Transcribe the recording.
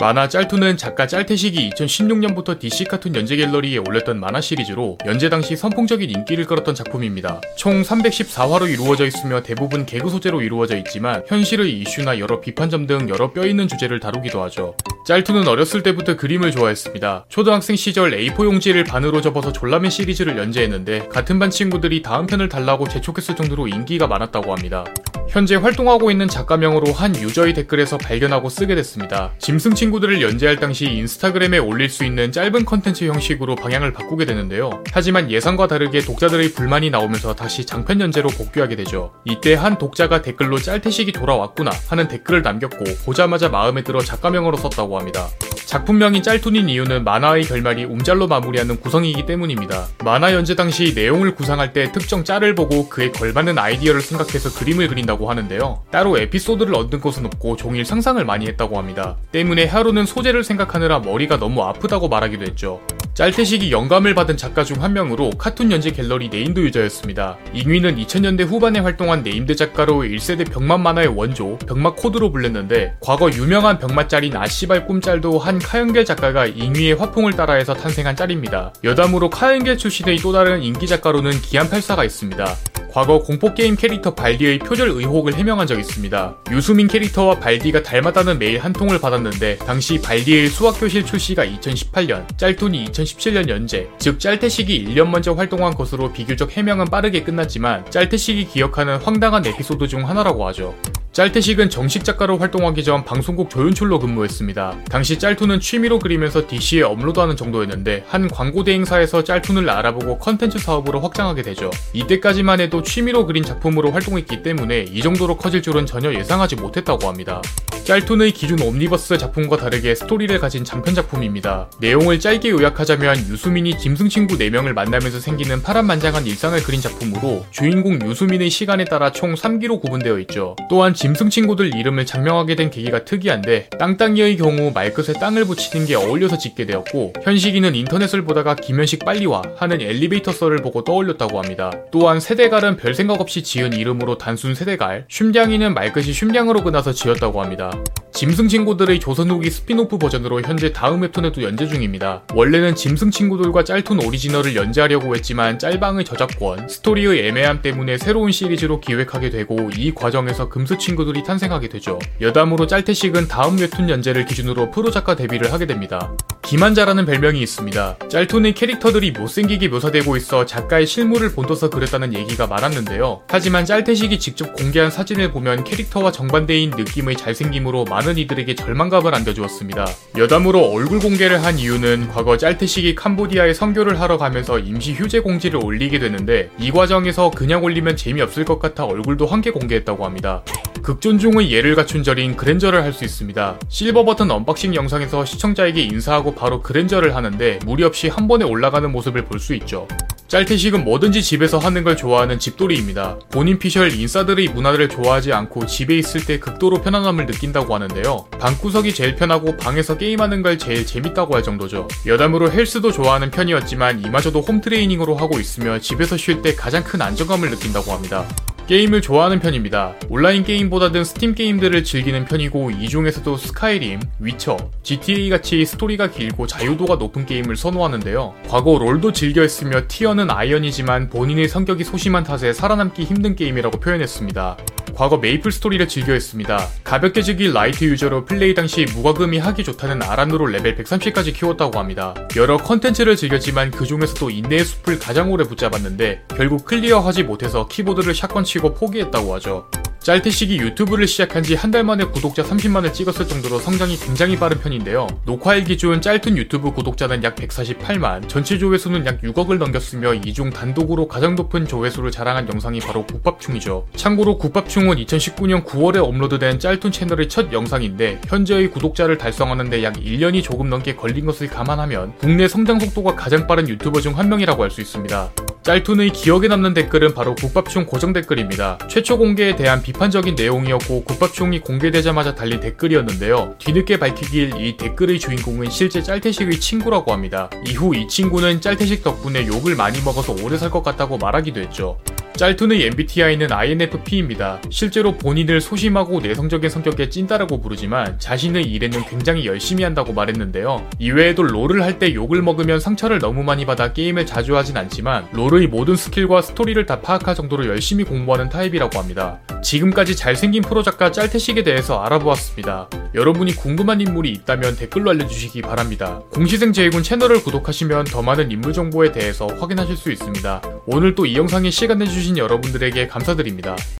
만화 짤투는 작가 짤태식이 2016년부터 DC 카툰 연재 갤러리에 올렸던 만화 시리즈로 연재 당시 선풍적인 인기를 끌었던 작품입니다. 총 314화로 이루어져 있으며 대부분 개그 소재로 이루어져 있지만 현실의 이슈나 여러 비판점 등 여러 뼈있는 주제를 다루기도 하죠. 짤투는 어렸을 때부터 그림을 좋아했습니다. 초등학생 시절 A4 용지를 반으로 접어서 졸라맨 시리즈를 연재했는데 같은 반 친구들이 다음 편을 달라고 재촉했을 정도로 인기가 많았다고 합니다. 현재 활동하고 있는 작가명으로 한 유저의 댓글에서 발견하고 쓰게 됐습니다. 짐승 친구들을 연재할 당시 인스타그램에 올릴 수 있는 짧은 컨텐츠 형식으로 방향을 바꾸게 되는데요. 하지만 예상과 다르게 독자들의 불만이 나오면서 다시 장편 연재로 복귀하게 되죠. 이때 한 독자가 댓글로 짤태식이 돌아왔구나 하는 댓글을 남겼고 보자마자 마음에 들어 작가명으로 썼다고 합니다. 작품명이 짤툰인 이유는 만화의 결말이 움짤로 마무리하는 구성이기 때문입니다. 만화 연재 당시 내용을 구상할 때 특정 짤을 보고 그에 걸맞는 아이디어를 생각해서 그림을 그린다고 하는데요. 따로 에피소드를 얻는 것은 없고 종일 상상을 많이 했다고 합니다. 때문에 하루는 소재를 생각하느라 머리가 너무 아프다고 말하기도 했죠. 짤태식이 영감을 받은 작가 중 한 명으로 카툰 연재 갤러리 named user였습니다. 잉위는 2000년대 후반에 활동한 named 작가로 1세대 병맛 만화의 원조, 병맛 코드로 불렸는데 과거 유명한 병맛 짤인 아씨발 꿈짤도 한 카연갤 작가가 잉위의 화풍을 따라해서 탄생한 짤입니다. 여담으로 카연갤 출신의 또 다른 인기 작가로는 기안84가 있습니다. 과거 공포게임 캐릭터 발디의 표절 의혹을 해명한 적이 있습니다. 유수민 캐릭터와 발디가 닮았다는 메일 한 통을 받았는데 당시 발디의 수학교실 출시가 2018년, 짤툰이 2017년 연재, 즉 짤태식이 1년 먼저 활동한 것으로 비교적 해명은 빠르게 끝났지만 짤태식이 기억하는 황당한 에피소드 중 하나라고 하죠. 짤태식은 정식 작가로 활동하기 전 방송국 조연출로 근무했습니다. 당시 짤툰은 취미로 그리면서 DC에 업로드하는 정도였는데 한 광고 대행사에서 짤툰을 알아보고 컨텐츠 사업으로 확장하게 되죠. 이때까지만 해도 취미로 그린 작품으로 활동했기 때문에 이 정도로 커질 줄은 전혀 예상하지 못했다고 합니다. 짤툰의 기존 옴니버스 작품과 다르게 스토리를 가진 장편 작품입니다. 내용을 짧게 요약하자면 유수민이 짐승 친구 4명을 만나면서 생기는 파란만장한 일상을 그린 작품으로 주인공 유수민의 시간에 따라 총 3기로 구분되어 있죠. 또한 짐승 친구들 이름을 작명하게 된 계기가 특이한데 땅땅이의 경우 말끝에 땅을 붙이는 게 어울려서 짓게 되었고 현식이는 인터넷을 보다가 김현식 빨리 와 하는 엘리베이터 썰을 보고 떠올렸다고 합니다. 또한 새대갈은 별 생각 없이 지은 이름으로 단순 새대갈, 쉼량이는 말끝이 쉼량으로 끝나서 지었다고 합니다. 짐승 친구들의 조선 후기 스핀오프 버전으로 현재 다음 웹툰에도 연재 중입니다. 원래는 짐승 친구들과 짤툰 오리지널을 연재하려고 했지만 짤방의 저작권, 스토리의 애매함 때문에 새로운 시리즈로 기획하게 되고 이 과정에서 금수 친구들이 탄생하게 되죠. 여담으로 짤태식은 다음 웹툰 연재를 기준으로 프로 작가 데뷔를 하게 됩니다. 기만자라는 별명이 있습니다. 짤툰의 캐릭터들이 못생기게 묘사되고 있어 작가의 실물을 본떠서 그렸다는 얘기가 많았는데요. 하지만 짤태식이 직접 공개한 사진을 보면 캐릭터와 정반대인 느낌의 잘생김으로 많은 이들에게 절망감을 안겨주었습니다. 여담으로 얼굴 공개를 한 이유는 과거 짤태식이 캄보디아에 선교를 하러 가면서 임시 휴재 공지를 올리게 되는데 이 과정에서 그냥 올리면 재미없을 것 같아 얼굴도 함께 공개했다고 합니다. 극존중의 예를 갖춘 절인 그랜저를 할 수 있습니다. 실버 버튼 언박싱 영상에서 시청자에게 인사하고 바로 그랜저를 하는데 무리 없이 한 번에 올라가는 모습을 볼 수 있죠. 짤태식은 뭐든지 집에서 하는 걸 좋아하는 집돌이입니다. 본인 피셜 인싸들의 문화를 좋아하지 않고 집에 있을 때 극도로 편안함을 느낀다고 하는데요. 방구석이 제일 편하고 방에서 게임하는 걸 제일 재밌다고 할 정도죠. 여담으로 헬스도 좋아하는 편이었지만 이마저도 홈트레이닝으로 하고 있으며 집에서 쉴 때 가장 큰 안정감을 느낀다고 합니다. 게임을 좋아하는 편입니다. 온라인 게임보다는 스팀 게임들을 즐기는 편이고 이 중에서도 스카이림, 위쳐, GTA 같이 스토리가 길고 자유도가 높은 게임을 선호하는데요. 과거 롤도 즐겨 했으며 티어는 아이언이지만 본인의 성격이 소심한 탓에 살아남기 힘든 게임이라고 표현했습니다. 과거 메이플 스토리를 즐겨 했습니다. 가볍게 즐긴 라이트 유저로 플레이 당시 무과금이 하기 좋다는 아란으로 레벨 130까지 키웠다고 합니다. 여러 컨텐츠를 즐겼지만 그 중에서도 인내의 숲을 가장 오래 붙잡았는데 결국 클리어하지 못해서 키보드를 샷건 치고 포기했다고 하죠. 짤태식이 유튜브를 시작한 지 한 달 만에 구독자 30만을 찍었을 정도로 성장이 굉장히 빠른 편인데요. 녹화일 기준 짤툰 유튜브 구독자는 약 148만, 전체 조회수는 약 6억을 넘겼으며 이중 단독으로 가장 높은 조회수를 자랑한 영상이 바로 국밥충이죠. 참고로 국밥충은 2019년 9월에 업로드된 짤툰 채널의 첫 영상인데 현재의 구독자를 달성하는데 약 1년이 조금 넘게 걸린 것을 감안하면 국내 성장 속도가 가장 빠른 유튜버 중 한 명이라고 할 수 있습니다. 짤툰의 기억에 남는 댓글은 바로 국밥충 고정 댓글입니다. 최초 공개에 대한 비판적인 내용이었고 국밥충이 공개되자마자 달린 댓글이었는데요. 뒤늦게 밝히길 이 댓글의 주인공은 실제 짤태식의 친구라고 합니다. 이후 이 친구는 짤태식 덕분에 욕을 많이 먹어서 오래 살 것 같다고 말하기도 했죠. 짤툰의 MBTI는 INFP입니다. 실제로 본인을 소심하고 내성적인 성격의 찐따라고 부르지만 자신의 일에는 굉장히 열심히 한다고 말했는데요. 이외에도 롤을 할 때 욕을 먹으면 상처를 너무 많이 받아 게임을 자주 하진 않지만 롤의 모든 스킬과 스토리를 다 파악할 정도로 열심히 공부하는 타입이라고 합니다. 지금까지 잘생긴 프로 작가 짤태식에 대해서 알아보았습니다. 여러분이 궁금한 인물이 있다면 댓글로 알려주시기 바랍니다. 공시생 제이군 채널을 구독하시면 더 많은 인물 정보에 대해서 확인하실 수 있습니다. 오늘 또 이 영상에 시간 내 주신 여러분들에게 감사드립니다.